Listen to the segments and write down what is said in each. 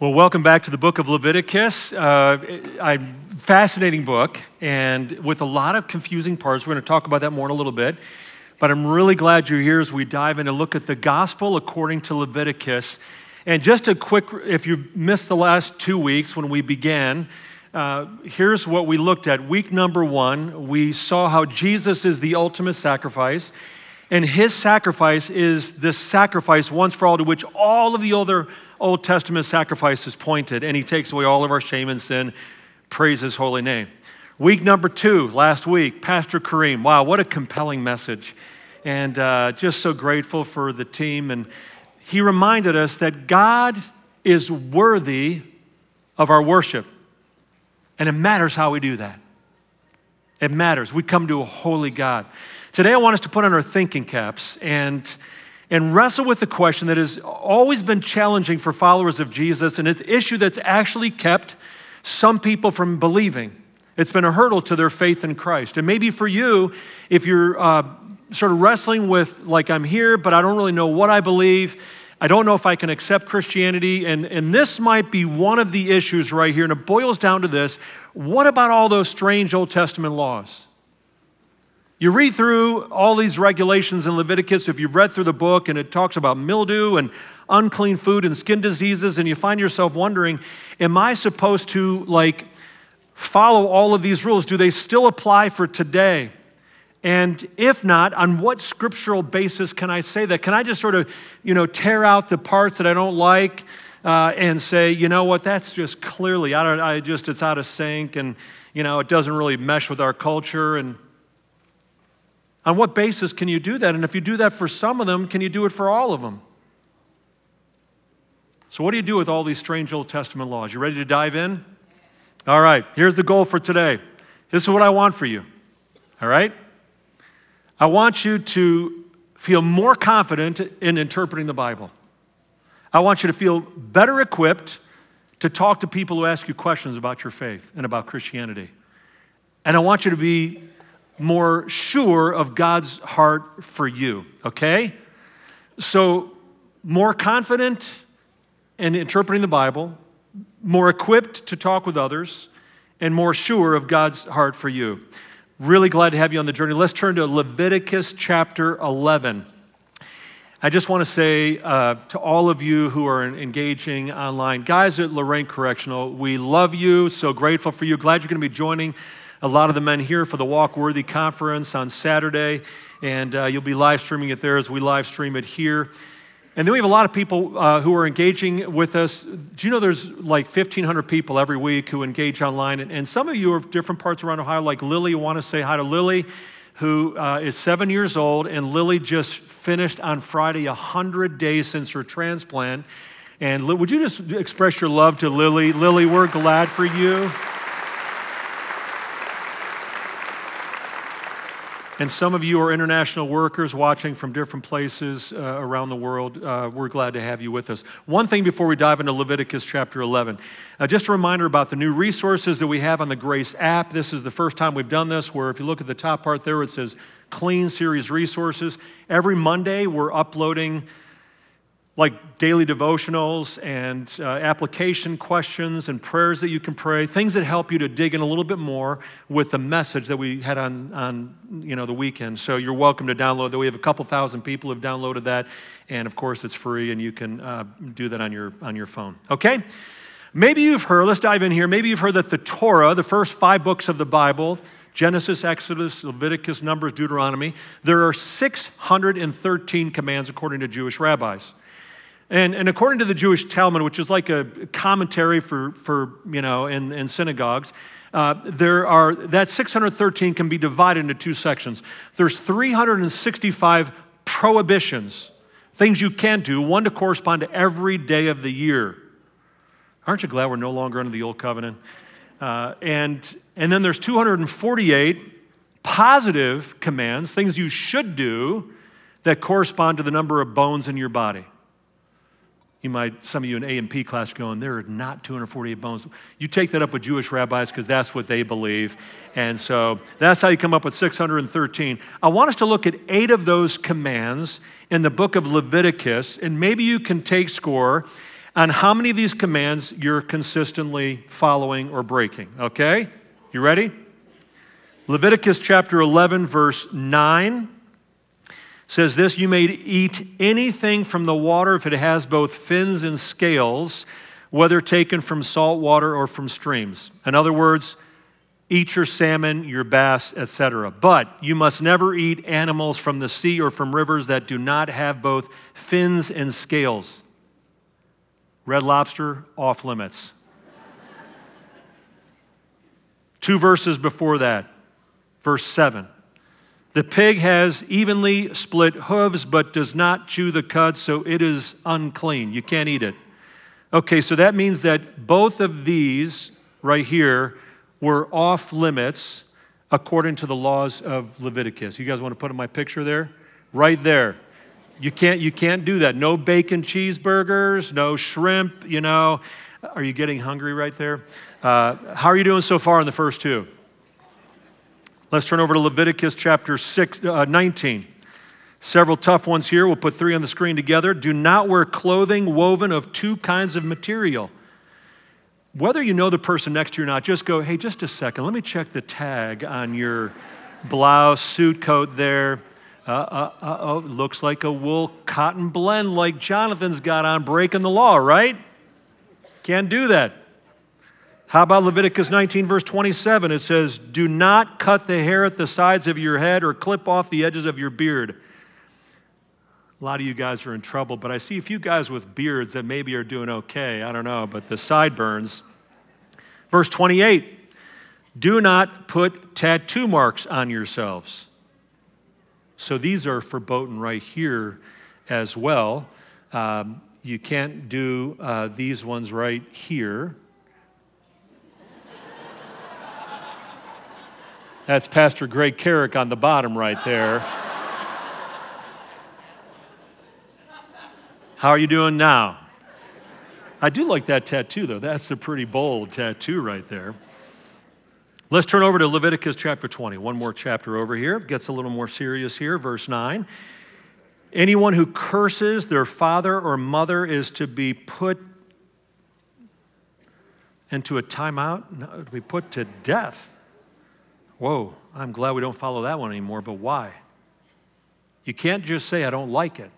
Well, welcome back to the book of Leviticus. Uh, a fascinating book, and with a lot of confusing parts. We're going to talk about that more in a little bit. But I'm really glad you're here as we dive in and look at the gospel according to Leviticus. And just a quick, if you missed the last two weeks when we began, uh, here's what we looked at. Week number one, we saw how Jesus is the ultimate sacrifice. And his sacrifice is this sacrifice once for all to which all of the other Old Testament sacrifices pointed. And he takes away all of our shame and sin. Praise his holy name. Week number two, last week, Pastor Kareem. Wow, what a compelling message. And uh, just so grateful for the team. And he reminded us that God is worthy of our worship. And it matters how we do that. It matters. We come to a holy God. Today, I want us to put on our thinking caps and, and wrestle with the question that has always been challenging for followers of Jesus, and it's an issue that's actually kept some people from believing. It's been a hurdle to their faith in Christ. And maybe for you, if you're uh, sort of wrestling with, like, I'm here, but I don't really know what I believe, I don't know if I can accept Christianity, and, and this might be one of the issues right here, and it boils down to this what about all those strange Old Testament laws? You read through all these regulations in Leviticus, if you've read through the book, and it talks about mildew and unclean food and skin diseases, and you find yourself wondering, am I supposed to like follow all of these rules? Do they still apply for today? And if not, on what scriptural basis can I say that? Can I just sort of, you know, tear out the parts that I don't like uh, and say, you know what, that's just clearly out of, I just, it's out of sync and, you know, it doesn't really mesh with our culture and on what basis can you do that? And if you do that for some of them, can you do it for all of them? So, what do you do with all these strange Old Testament laws? You ready to dive in? All right, here's the goal for today. This is what I want for you. All right? I want you to feel more confident in interpreting the Bible. I want you to feel better equipped to talk to people who ask you questions about your faith and about Christianity. And I want you to be more sure of God's heart for you, okay? So, more confident in interpreting the Bible, more equipped to talk with others, and more sure of God's heart for you. Really glad to have you on the journey. Let's turn to Leviticus chapter 11. I just want to say uh, to all of you who are engaging online, guys at Lorain Correctional, we love you, so grateful for you. Glad you're going to be joining a lot of the men here for the Walk Worthy conference on Saturday, and uh, you'll be live streaming it there as we live stream it here. And then we have a lot of people uh, who are engaging with us. Do you know there's like 1,500 people every week who engage online? And, and some of you are different parts around Ohio, like Lily. You want to say hi to Lily, who uh, is seven years old. And Lily just finished on Friday 100 days since her transplant. And would you just express your love to Lily? Lily, we're glad for you. And some of you are international workers watching from different places uh, around the world. Uh, we're glad to have you with us. One thing before we dive into Leviticus chapter 11. Uh, just a reminder about the new resources that we have on the Grace app. This is the first time we've done this, where if you look at the top part there, it says Clean Series Resources. Every Monday, we're uploading like daily devotionals and uh, application questions and prayers that you can pray, things that help you to dig in a little bit more with the message that we had on, on you know, the weekend. So you're welcome to download that. We have a couple thousand people who have downloaded that, and of course it's free, and you can uh, do that on your, on your phone. Okay? Maybe you've heard, let's dive in here, maybe you've heard that the Torah, the first five books of the Bible, Genesis, Exodus, Leviticus, Numbers, Deuteronomy, there are 613 commands according to Jewish rabbis. And, and according to the Jewish Talmud, which is like a commentary for, for you know, in, in synagogues, uh, there are, that 613 can be divided into two sections. There's 365 prohibitions, things you can't do, one to correspond to every day of the year. Aren't you glad we're no longer under the old covenant? Uh, and, and then there's 248 positive commands, things you should do that correspond to the number of bones in your body. You might, some of you in A and P class going, there are not 248 bones. You take that up with Jewish rabbis because that's what they believe. And so that's how you come up with 613. I want us to look at eight of those commands in the book of Leviticus, and maybe you can take score on how many of these commands you're consistently following or breaking. Okay? You ready? Leviticus chapter 11, verse 9 says this You may eat anything from the water if it has both fins and scales, whether taken from salt water or from streams. In other words, eat your salmon, your bass, etc. But you must never eat animals from the sea or from rivers that do not have both fins and scales. Red lobster, off limits. Two verses before that, verse 7. The pig has evenly split hooves, but does not chew the cud, so it is unclean. You can't eat it. Okay, so that means that both of these right here were off limits according to the laws of Leviticus. You guys want to put in my picture there? Right there. You can't, you can't do that. No bacon cheeseburgers, no shrimp, you know. Are you getting hungry right there? Uh, how are you doing so far in the first two? Let's turn over to Leviticus chapter six, uh, 19. Several tough ones here. We'll put three on the screen together. Do not wear clothing woven of two kinds of material. Whether you know the person next to you or not, just go, hey, just a second, let me check the tag on your blouse, suit coat there. Uh, uh, uh, oh, looks like a wool cotton blend like Jonathan's got on, breaking the law, right? Can't do that. How about Leviticus 19, verse 27? It says, Do not cut the hair at the sides of your head or clip off the edges of your beard. A lot of you guys are in trouble, but I see a few guys with beards that maybe are doing okay. I don't know, but the sideburns. Verse 28 Do not put tattoo marks on yourselves. So these are verboten right here as well. Um, you can't do uh, these ones right here. That's Pastor Greg Carrick on the bottom right there. How are you doing now? I do like that tattoo, though. That's a pretty bold tattoo right there. Let's turn over to Leviticus chapter 20. One more chapter over here. It Gets a little more serious here, verse 9. Anyone who curses their father or mother is to be put into a timeout, no, to be put to death. Whoa, I'm glad we don't follow that one anymore, but why? You can't just say, I don't like it.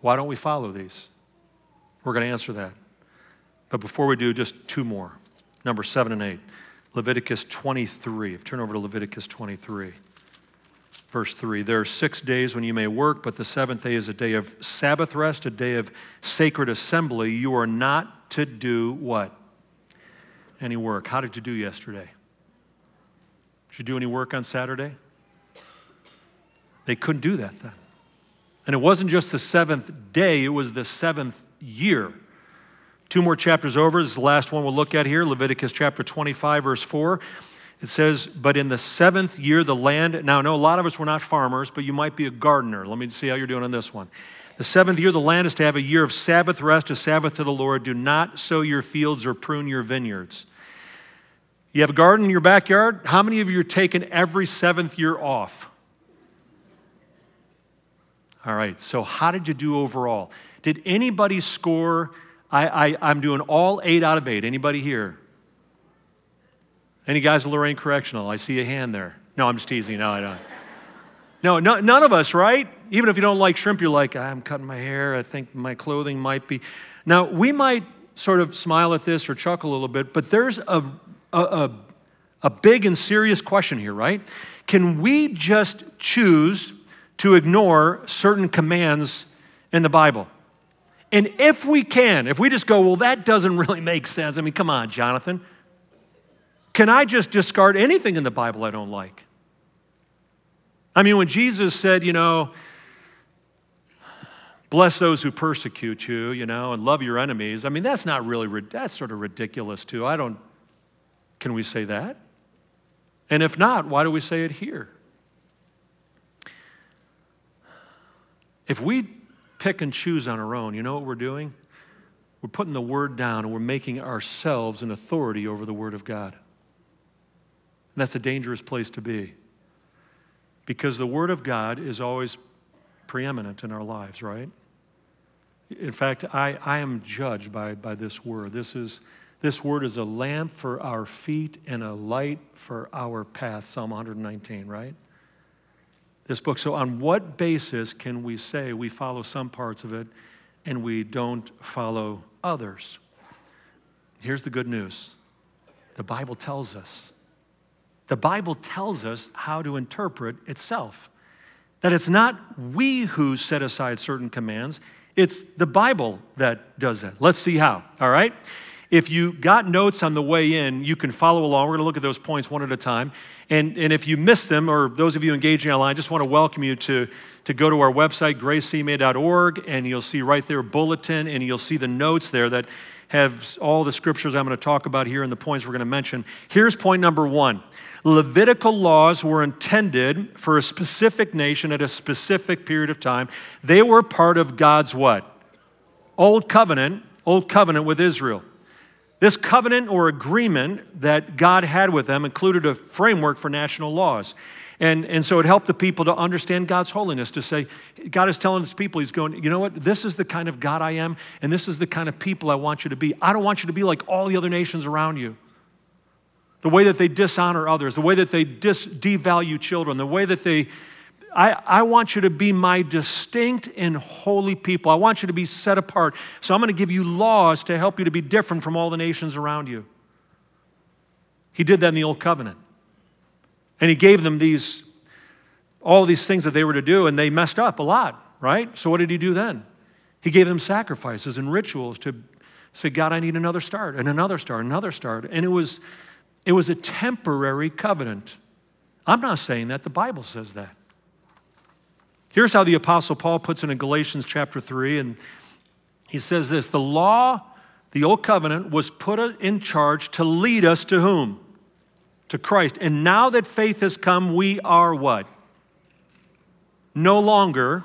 Why don't we follow these? We're going to answer that. But before we do, just two more. Number seven and eight. Leviticus 23. Turn over to Leviticus 23. Verse 3 There are six days when you may work, but the seventh day is a day of Sabbath rest, a day of sacred assembly. You are not to do what? Any work. How did you do yesterday? Did you do any work on Saturday? They couldn't do that then. And it wasn't just the seventh day, it was the seventh year. Two more chapters over, this is the last one we'll look at here Leviticus chapter 25, verse 4. It says, But in the seventh year, the land. Now, I know a lot of us were not farmers, but you might be a gardener. Let me see how you're doing on this one. The seventh year, the land is to have a year of Sabbath rest, a Sabbath to the Lord. Do not sow your fields or prune your vineyards. You have a garden in your backyard? How many of you are taking every seventh year off? All right, so how did you do overall? Did anybody score? I, I, am doing all eight out of eight. Anybody here? Any guys at Lorain Correctional? I see a hand there. No, I'm just teasing. No, I don't. No, no, none of us, right? Even if you don't like shrimp, you're like, I'm cutting my hair. I think my clothing might be. Now, we might sort of smile at this or chuckle a little bit, but there's a a, a, a big and serious question here, right? Can we just choose to ignore certain commands in the Bible? And if we can, if we just go, well, that doesn't really make sense. I mean, come on, Jonathan. Can I just discard anything in the Bible I don't like? I mean, when Jesus said, you know, bless those who persecute you, you know, and love your enemies, I mean, that's not really, that's sort of ridiculous, too. I don't, can we say that? And if not, why do we say it here? If we pick and choose on our own, you know what we're doing? We're putting the word down and we're making ourselves an authority over the word of God. And that's a dangerous place to be. Because the word of God is always preeminent in our lives, right? In fact, I, I am judged by, by this word. This, is, this word is a lamp for our feet and a light for our path, Psalm 119, right? This book. So, on what basis can we say we follow some parts of it and we don't follow others? Here's the good news the Bible tells us. The Bible tells us how to interpret itself. That it's not we who set aside certain commands, it's the Bible that does that. Let's see how, all right? If you got notes on the way in, you can follow along. We're going to look at those points one at a time. And, and if you missed them, or those of you engaging online, I just want to welcome you to, to go to our website, gracecma.org, and you'll see right there bulletin, and you'll see the notes there that have all the scriptures I'm going to talk about here and the points we're going to mention. Here's point number one Levitical laws were intended for a specific nation at a specific period of time. They were part of God's what? Old covenant, old covenant with Israel. This covenant or agreement that God had with them included a framework for national laws. And, and so it helped the people to understand God's holiness, to say, God is telling his people, He's going, you know what? This is the kind of God I am, and this is the kind of people I want you to be. I don't want you to be like all the other nations around you the way that they dishonor others, the way that they dis- devalue children, the way that they. I, I want you to be my distinct and holy people. I want you to be set apart. So I'm going to give you laws to help you to be different from all the nations around you. He did that in the Old Covenant. And he gave them these, all these things that they were to do, and they messed up a lot, right? So what did he do then? He gave them sacrifices and rituals to say, God, I need another start, and another start, another start. And it was it was a temporary covenant. I'm not saying that, the Bible says that. Here's how the Apostle Paul puts it in Galatians chapter 3, and he says this The law, the old covenant, was put in charge to lead us to whom? To Christ. And now that faith has come, we are what? No longer,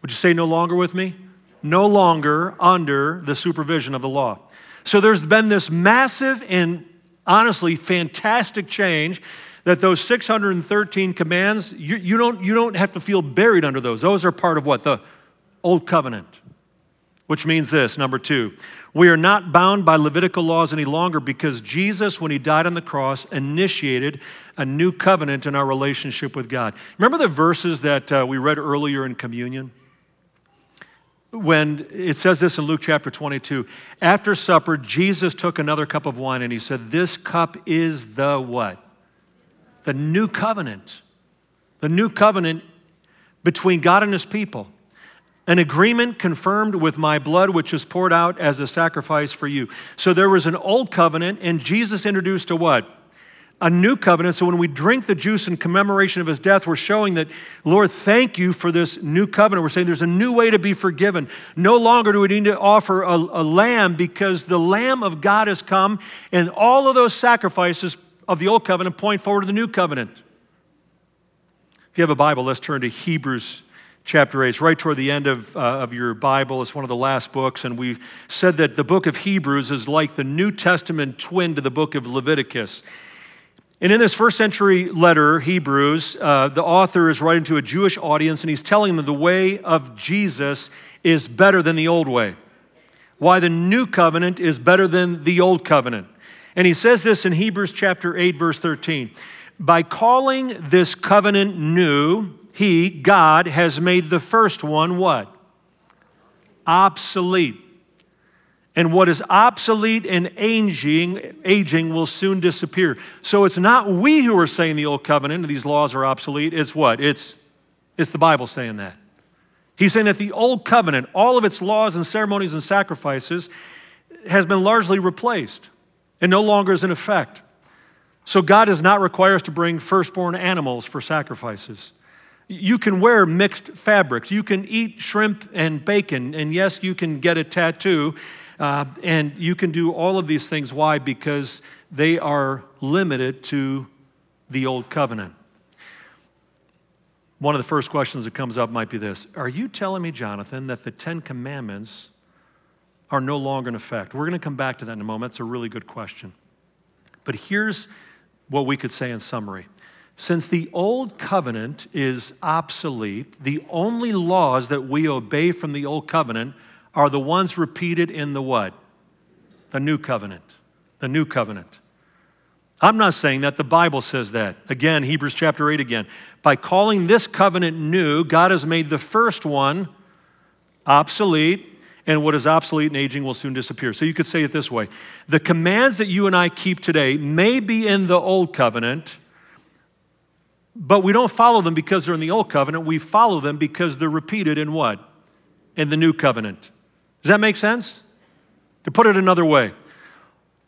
would you say no longer with me? No longer under the supervision of the law. So there's been this massive and honestly fantastic change that those 613 commands, you, you, don't, you don't have to feel buried under those. Those are part of what? The Old Covenant. Which means this number two, we are not bound by Levitical laws any longer because Jesus, when he died on the cross, initiated a new covenant in our relationship with God. Remember the verses that uh, we read earlier in communion? when it says this in Luke chapter 22. After supper, Jesus took another cup of wine and he said, This cup is the what? The new covenant. The new covenant between God and his people. An agreement confirmed with my blood, which is poured out as a sacrifice for you. So there was an old covenant, and Jesus introduced a what? a new covenant. So when we drink the juice in commemoration of his death, we're showing that, Lord, thank you for this new covenant. We're saying there's a new way to be forgiven. No longer do we need to offer a, a lamb because the Lamb of God has come, and all of those sacrifices of the old covenant point forward to the new covenant. If you have a Bible, let's turn to Hebrews chapter 8. It's right toward the end of, uh, of your Bible. It's one of the last books. And we've said that the book of Hebrews is like the New Testament twin to the book of Leviticus. And in this first century letter, Hebrews, uh, the author is writing to a Jewish audience and he's telling them the way of Jesus is better than the old way. Why the new covenant is better than the old covenant. And he says this in Hebrews chapter 8, verse 13. By calling this covenant new, he, God, has made the first one what? Obsolete and what is obsolete and aging, aging will soon disappear. So it's not we who are saying the old covenant, these laws are obsolete. It's what? It's, it's the Bible saying that. He's saying that the old covenant, all of its laws and ceremonies and sacrifices, has been largely replaced and no longer is in effect. So God does not require us to bring firstborn animals for sacrifices. You can wear mixed fabrics. You can eat shrimp and bacon. And yes, you can get a tattoo uh, and you can do all of these things. Why? Because they are limited to the old covenant. One of the first questions that comes up might be this Are you telling me, Jonathan, that the Ten Commandments are no longer in effect? We're going to come back to that in a moment. It's a really good question. But here's what we could say in summary. Since the old covenant is obsolete, the only laws that we obey from the old covenant are the ones repeated in the what? The new covenant. The new covenant. I'm not saying that, the Bible says that. Again, Hebrews chapter 8 again. By calling this covenant new, God has made the first one obsolete, and what is obsolete and aging will soon disappear. So you could say it this way The commands that you and I keep today may be in the old covenant, but we don't follow them because they're in the old covenant. We follow them because they're repeated in what? In the new covenant. Does that make sense? To put it another way,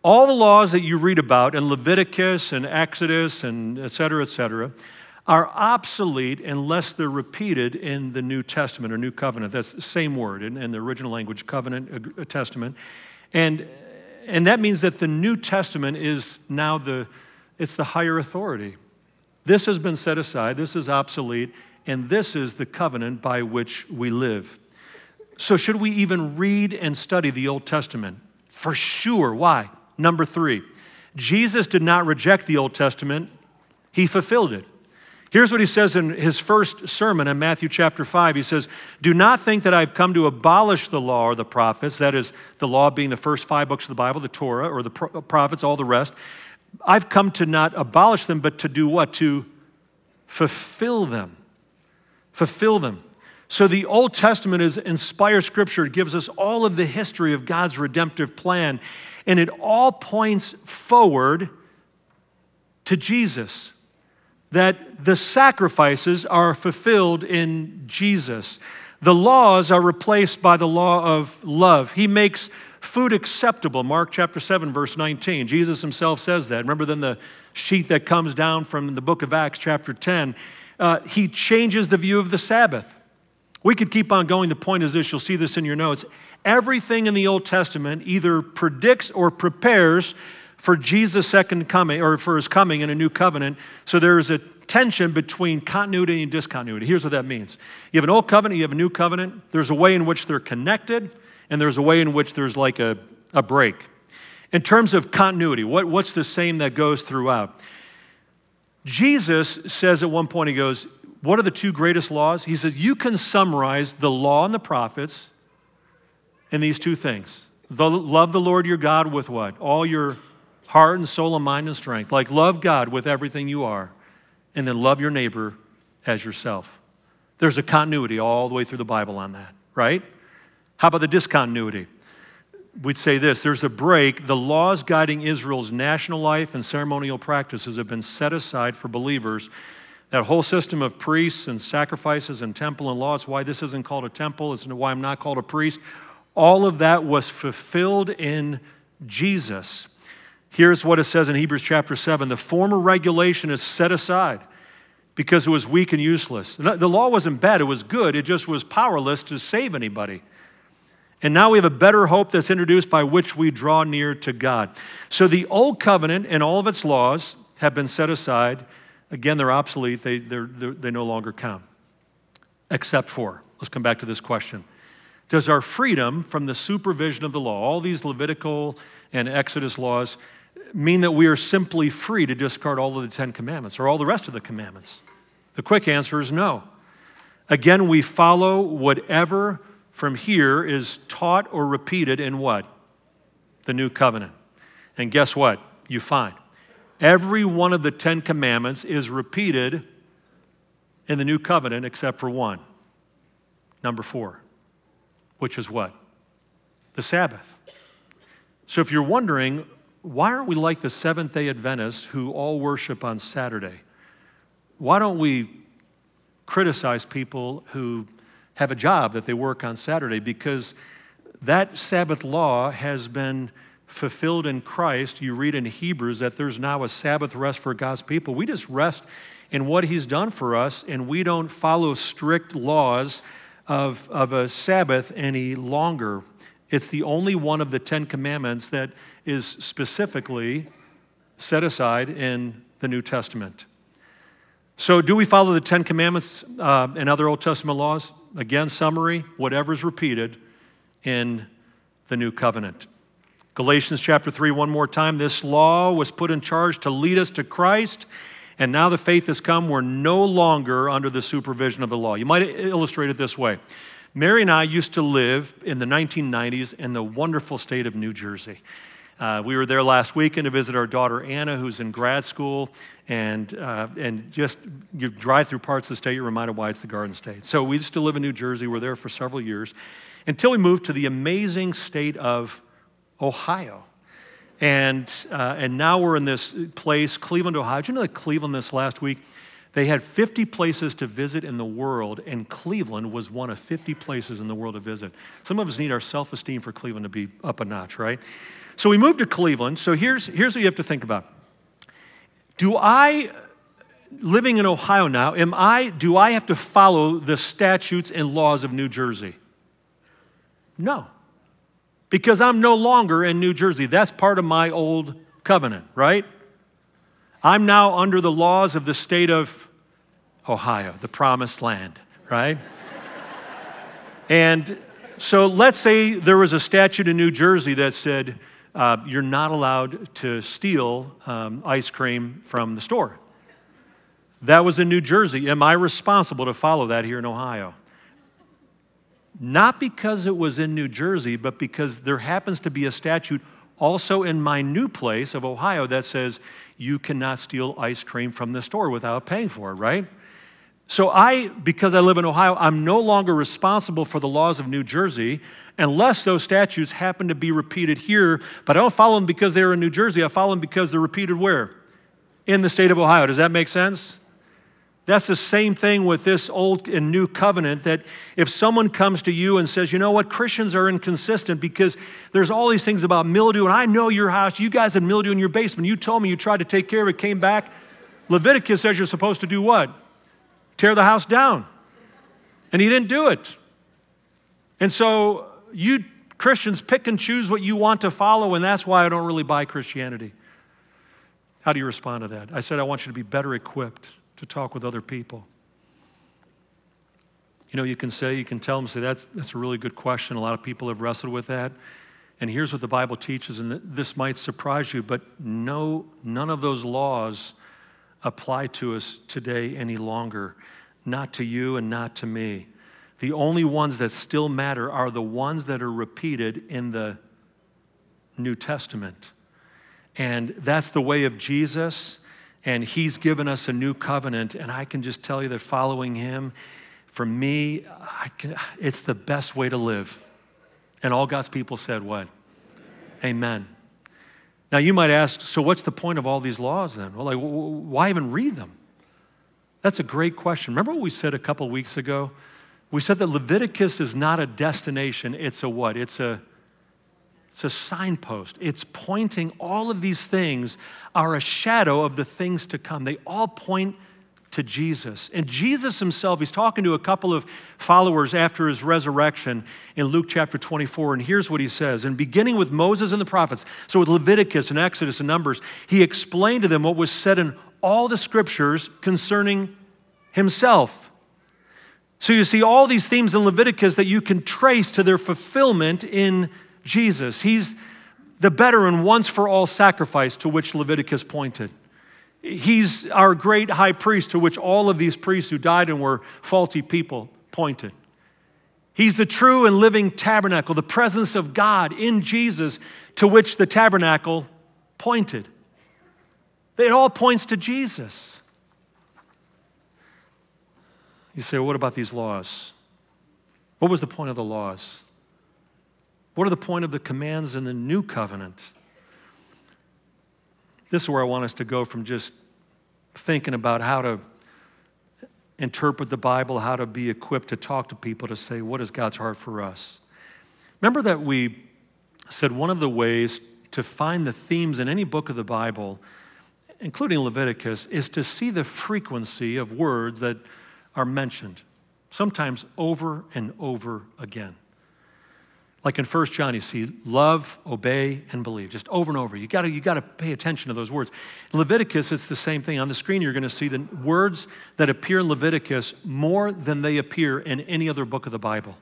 all the laws that you read about in Leviticus and Exodus and et cetera, et cetera, are obsolete unless they're repeated in the New Testament or New Covenant. That's the same word in, in the original language, covenant, uh, testament. And, and that means that the New Testament is now the, it's the higher authority. This has been set aside, this is obsolete, and this is the covenant by which we live. So, should we even read and study the Old Testament? For sure. Why? Number three, Jesus did not reject the Old Testament, he fulfilled it. Here's what he says in his first sermon in Matthew chapter 5. He says, Do not think that I've come to abolish the law or the prophets, that is, the law being the first five books of the Bible, the Torah, or the uh, prophets, all the rest. I've come to not abolish them, but to do what? To fulfill them. Fulfill them. So the Old Testament is inspired scripture. It gives us all of the history of God's redemptive plan, and it all points forward to Jesus. That the sacrifices are fulfilled in Jesus. The laws are replaced by the law of love. He makes food acceptable. Mark chapter 7, verse 19. Jesus himself says that. Remember then the sheet that comes down from the book of Acts, chapter 10. Uh, he changes the view of the Sabbath. We could keep on going. The point is this you'll see this in your notes. Everything in the Old Testament either predicts or prepares for Jesus' second coming or for his coming in a new covenant. So there is a tension between continuity and discontinuity. Here's what that means you have an old covenant, you have a new covenant. There's a way in which they're connected, and there's a way in which there's like a, a break. In terms of continuity, what, what's the same that goes throughout? Jesus says at one point, he goes, What are the two greatest laws? He says, You can summarize the law and the prophets in these two things. The, love the Lord your God with what? All your heart and soul and mind and strength. Like love God with everything you are, and then love your neighbor as yourself. There's a continuity all the way through the Bible on that, right? How about the discontinuity? We'd say this there's a break. The laws guiding Israel's national life and ceremonial practices have been set aside for believers. That whole system of priests and sacrifices and temple and law, it's why this isn't called a temple, it's why I'm not called a priest. All of that was fulfilled in Jesus. Here's what it says in Hebrews chapter 7 the former regulation is set aside because it was weak and useless. The law wasn't bad, it was good, it just was powerless to save anybody. And now we have a better hope that's introduced by which we draw near to God. So the old covenant and all of its laws have been set aside. Again, they're obsolete, they, they're, they're, they no longer count. Except for, let's come back to this question. Does our freedom from the supervision of the law, all these Levitical and Exodus laws, mean that we are simply free to discard all of the Ten Commandments or all the rest of the commandments? The quick answer is no. Again, we follow whatever from here is taught or repeated in what? The new covenant. And guess what? You find every one of the Ten Commandments is repeated in the new covenant except for one. Number four, which is what? The Sabbath. So if you're wondering, why aren't we like the Seventh day Adventists who all worship on Saturday? Why don't we criticize people who have a job that they work on Saturday because that Sabbath law has been fulfilled in Christ. You read in Hebrews that there's now a Sabbath rest for God's people. We just rest in what He's done for us, and we don't follow strict laws of, of a Sabbath any longer. It's the only one of the Ten Commandments that is specifically set aside in the New Testament. So, do we follow the Ten Commandments uh, and other Old Testament laws? Again, summary whatever's repeated in the new covenant. Galatians chapter 3, one more time. This law was put in charge to lead us to Christ, and now the faith has come. We're no longer under the supervision of the law. You might illustrate it this way Mary and I used to live in the 1990s in the wonderful state of New Jersey. Uh, we were there last weekend to visit our daughter Anna, who's in grad school, and, uh, and just you drive through parts of the state, you're reminded why it's the Garden State. So we used to live in New Jersey. We are there for several years until we moved to the amazing state of Ohio. And, uh, and now we're in this place, Cleveland, Ohio. Did you know that Cleveland this last week, they had 50 places to visit in the world, and Cleveland was one of 50 places in the world to visit. Some of us need our self esteem for Cleveland to be up a notch, right? So we moved to Cleveland. So here's, here's what you have to think about. Do I, living in Ohio now, am I, do I have to follow the statutes and laws of New Jersey? No. Because I'm no longer in New Jersey. That's part of my old covenant, right? I'm now under the laws of the state of Ohio, the promised land, right? and so let's say there was a statute in New Jersey that said uh, you're not allowed to steal um, ice cream from the store. That was in New Jersey. Am I responsible to follow that here in Ohio? Not because it was in New Jersey, but because there happens to be a statute also in my new place of Ohio that says you cannot steal ice cream from the store without paying for it, right? So I, because I live in Ohio, I'm no longer responsible for the laws of New Jersey unless those statutes happen to be repeated here. But I don't follow them because they're in New Jersey. I follow them because they're repeated where? In the state of Ohio. Does that make sense? That's the same thing with this old and new covenant that if someone comes to you and says, you know what, Christians are inconsistent because there's all these things about mildew, and I know your house, you guys had mildew in your basement. You told me you tried to take care of it, came back. Leviticus says you're supposed to do what? Tear the house down. And he didn't do it. And so you Christians pick and choose what you want to follow, and that's why I don't really buy Christianity. How do you respond to that? I said, I want you to be better equipped to talk with other people. You know, you can say, you can tell them, say, that's, that's a really good question. A lot of people have wrestled with that. And here's what the Bible teaches, and this might surprise you, but no, none of those laws apply to us today any longer. Not to you and not to me. The only ones that still matter are the ones that are repeated in the New Testament. And that's the way of Jesus and he's given us a new covenant. And I can just tell you that following him, for me, can, it's the best way to live. And all God's people said, What? Amen. Now you might ask, so what's the point of all these laws then? Well, like, why even read them? That's a great question. Remember what we said a couple weeks ago? We said that Leviticus is not a destination, it's a what? It's a it's a signpost. It's pointing, all of these things are a shadow of the things to come. They all point to Jesus. And Jesus himself, he's talking to a couple of followers after his resurrection in Luke chapter 24. And here's what he says. And beginning with Moses and the prophets, so with Leviticus and Exodus and Numbers, he explained to them what was said in all the scriptures concerning himself. So you see all these themes in Leviticus that you can trace to their fulfillment in Jesus. He's the better and once for all sacrifice to which Leviticus pointed. He's our great high priest to which all of these priests who died and were faulty people pointed. He's the true and living tabernacle, the presence of God in Jesus to which the tabernacle pointed. It all points to Jesus. You say, well, what about these laws? What was the point of the laws? What are the point of the commands in the new covenant? This is where I want us to go from just thinking about how to interpret the Bible, how to be equipped to talk to people to say, what is God's heart for us? Remember that we said one of the ways to find the themes in any book of the Bible, including Leviticus, is to see the frequency of words that are mentioned, sometimes over and over again. Like in 1 John, you see love, obey, and believe, just over and over. You gotta, you gotta pay attention to those words. Leviticus, it's the same thing. On the screen, you're gonna see the words that appear in Leviticus more than they appear in any other book of the Bible.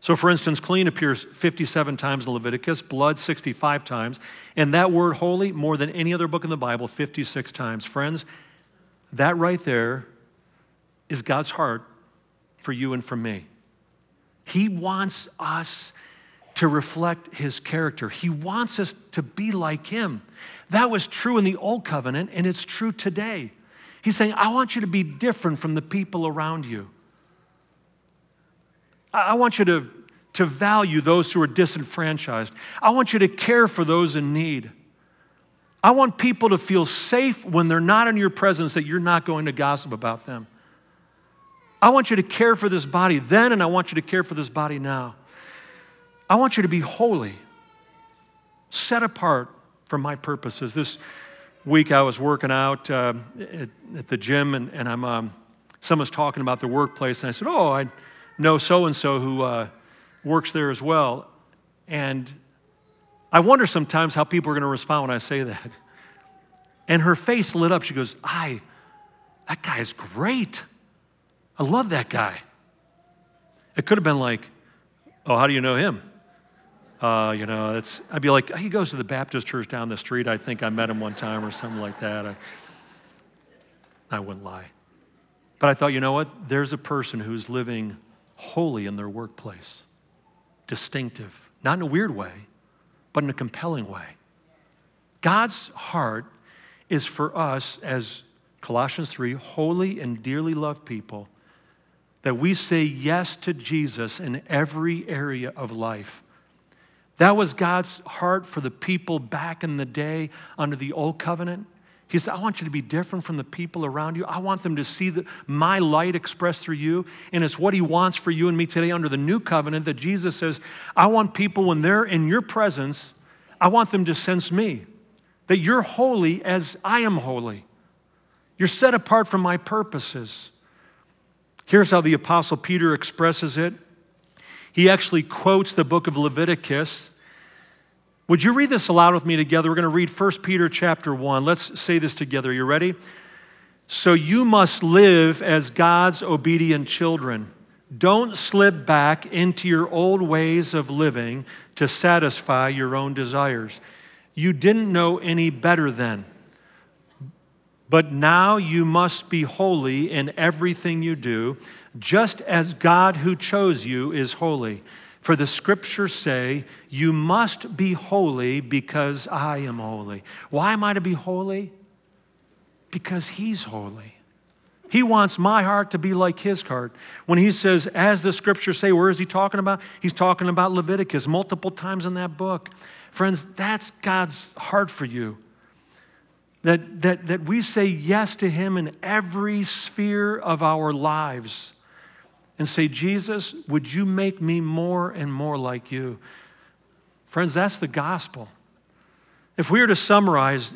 So, for instance, clean appears 57 times in Leviticus, blood 65 times, and that word holy more than any other book in the Bible 56 times. Friends, that right there is God's heart for you and for me. He wants us to reflect his character. He wants us to be like him. That was true in the old covenant, and it's true today. He's saying, I want you to be different from the people around you. I want you to, to value those who are disenfranchised. I want you to care for those in need. I want people to feel safe when they're not in your presence that you're not going to gossip about them. I want you to care for this body then, and I want you to care for this body now. I want you to be holy, set apart for my purposes. This week I was working out uh, at, at, the gym, and, and I'm, um, someone's talking about the workplace, and I said, Oh, I know so and so who uh, works there as well. And I wonder sometimes how people are going to respond when I say that. And her face lit up. She goes, I, that guy is great. I love that guy. It could have been like, Oh, how do you know him? Uh, you know, it's, I'd be like, he goes to the Baptist church down the street. I think I met him one time or something like that. I, I wouldn't lie. But I thought, you know what? There's a person who's living holy in their workplace, distinctive, not in a weird way, but in a compelling way. God's heart is for us, as Colossians 3, holy and dearly loved people, that we say yes to Jesus in every area of life that was God's heart for the people back in the day under the old covenant. He said, I want you to be different from the people around you. I want them to see the, my light expressed through you. And it's what He wants for you and me today under the new covenant that Jesus says, I want people, when they're in your presence, I want them to sense me, that you're holy as I am holy. You're set apart from my purposes. Here's how the Apostle Peter expresses it he actually quotes the book of Leviticus. Would you read this aloud with me together? We're going to read 1 Peter chapter 1. Let's say this together. You ready? So you must live as God's obedient children. Don't slip back into your old ways of living to satisfy your own desires. You didn't know any better then. But now you must be holy in everything you do just as God who chose you is holy. For the scriptures say, You must be holy because I am holy. Why am I to be holy? Because He's holy. He wants my heart to be like his heart. When he says, as the scriptures say, where is he talking about? He's talking about Leviticus multiple times in that book. Friends, that's God's heart for you. That, that, that we say yes to him in every sphere of our lives and say, Jesus, would you make me more and more like you? Friends, that's the gospel. If we were to summarize,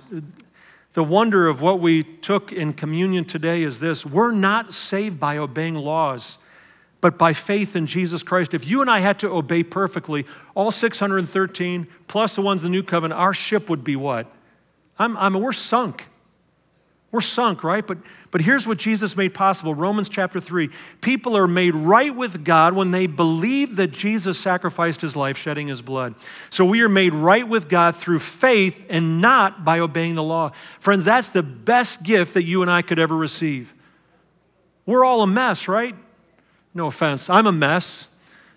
the wonder of what we took in communion today is this we're not saved by obeying laws, but by faith in Jesus Christ. If you and I had to obey perfectly, all 613 plus the ones in the new covenant, our ship would be what? I'm, I'm, we're sunk. We're sunk, right? But, but here's what Jesus made possible Romans chapter 3. People are made right with God when they believe that Jesus sacrificed his life, shedding his blood. So we are made right with God through faith and not by obeying the law. Friends, that's the best gift that you and I could ever receive. We're all a mess, right? No offense, I'm a mess.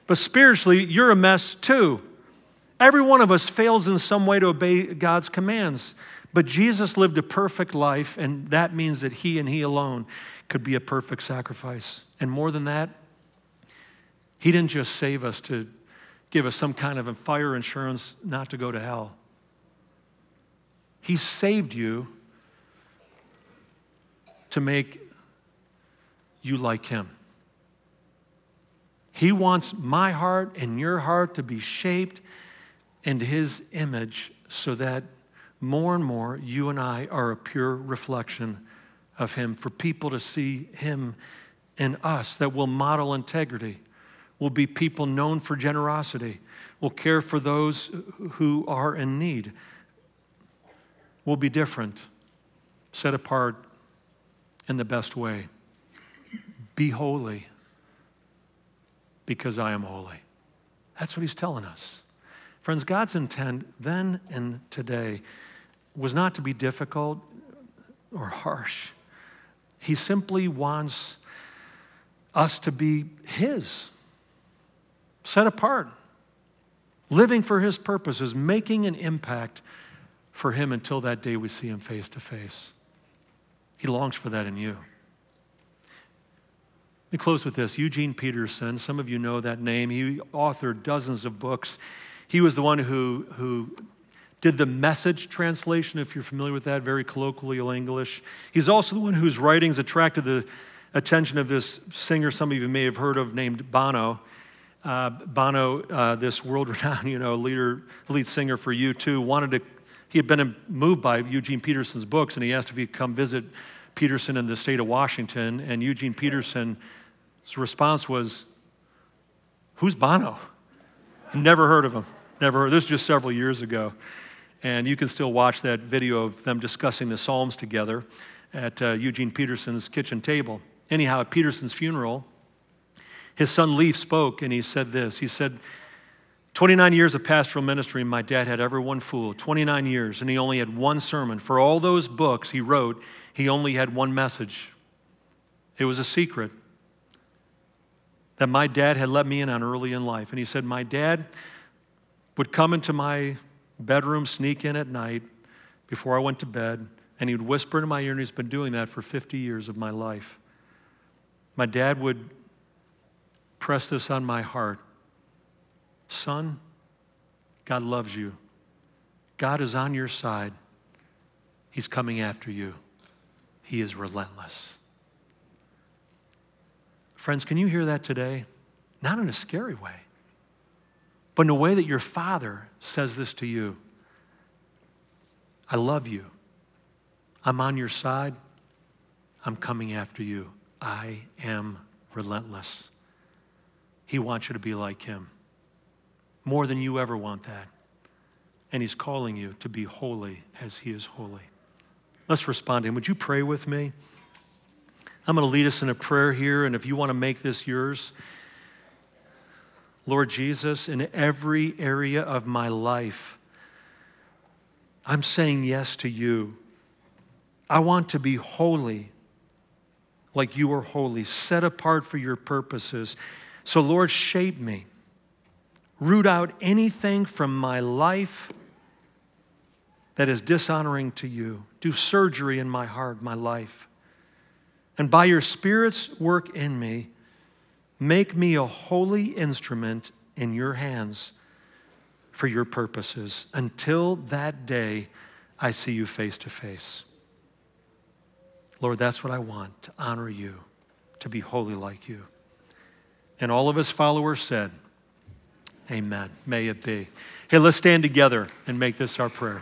But spiritually, you're a mess too. Every one of us fails in some way to obey God's commands. But Jesus lived a perfect life, and that means that he and he alone could be a perfect sacrifice. And more than that, he didn't just save us to give us some kind of fire insurance not to go to hell. He saved you to make you like him. He wants my heart and your heart to be shaped into his image so that more and more, you and I are a pure reflection of Him for people to see Him in us, that will model integrity, will be people known for generosity, will care for those who are in need, will be different, set apart in the best way. Be holy because I am holy. That's what He's telling us. Friends, God's intent then and today was not to be difficult or harsh. He simply wants us to be His. set apart, living for His purposes, making an impact for Him until that day we see Him face to face. He longs for that in you. Let me close with this. Eugene Peterson, some of you know that name. He authored dozens of books. He was the one who, who did the message translation, if you're familiar with that, very colloquial English. He's also the one whose writings attracted the attention of this singer some of you may have heard of named Bono. Uh, Bono, uh, this world-renowned, you know, leader, lead singer for U2, wanted to. He had been moved by Eugene Peterson's books, and he asked if he'd come visit Peterson in the state of Washington. And Eugene Peterson's response was, "Who's Bono?" Never heard of him. Never heard. This is just several years ago, and you can still watch that video of them discussing the Psalms together at uh, Eugene Peterson's kitchen table. Anyhow, at Peterson's funeral, his son Leif spoke and he said this. He said, 29 years of pastoral ministry, my dad had ever one fool. 29 years, and he only had one sermon. For all those books he wrote, he only had one message. It was a secret that my dad had let me in on early in life. And he said, My dad would come into my bedroom, sneak in at night before I went to bed, and he would whisper in my ear, and he's been doing that for 50 years of my life. My dad would press this on my heart Son, God loves you. God is on your side. He's coming after you. He is relentless. Friends, can you hear that today? Not in a scary way, but in a way that your Father says this to you I love you. I'm on your side. I'm coming after you. I am relentless. He wants you to be like him more than you ever want that. And he's calling you to be holy as he is holy. Let's respond to him. Would you pray with me? I'm going to lead us in a prayer here, and if you want to make this yours, Lord Jesus, in every area of my life, I'm saying yes to you. I want to be holy like you are holy, set apart for your purposes. So, Lord, shape me. Root out anything from my life that is dishonoring to you. Do surgery in my heart, my life. And by your Spirit's work in me, make me a holy instrument in your hands for your purposes until that day I see you face to face. Lord, that's what I want to honor you, to be holy like you. And all of his followers said, Amen. May it be. Hey, let's stand together and make this our prayer.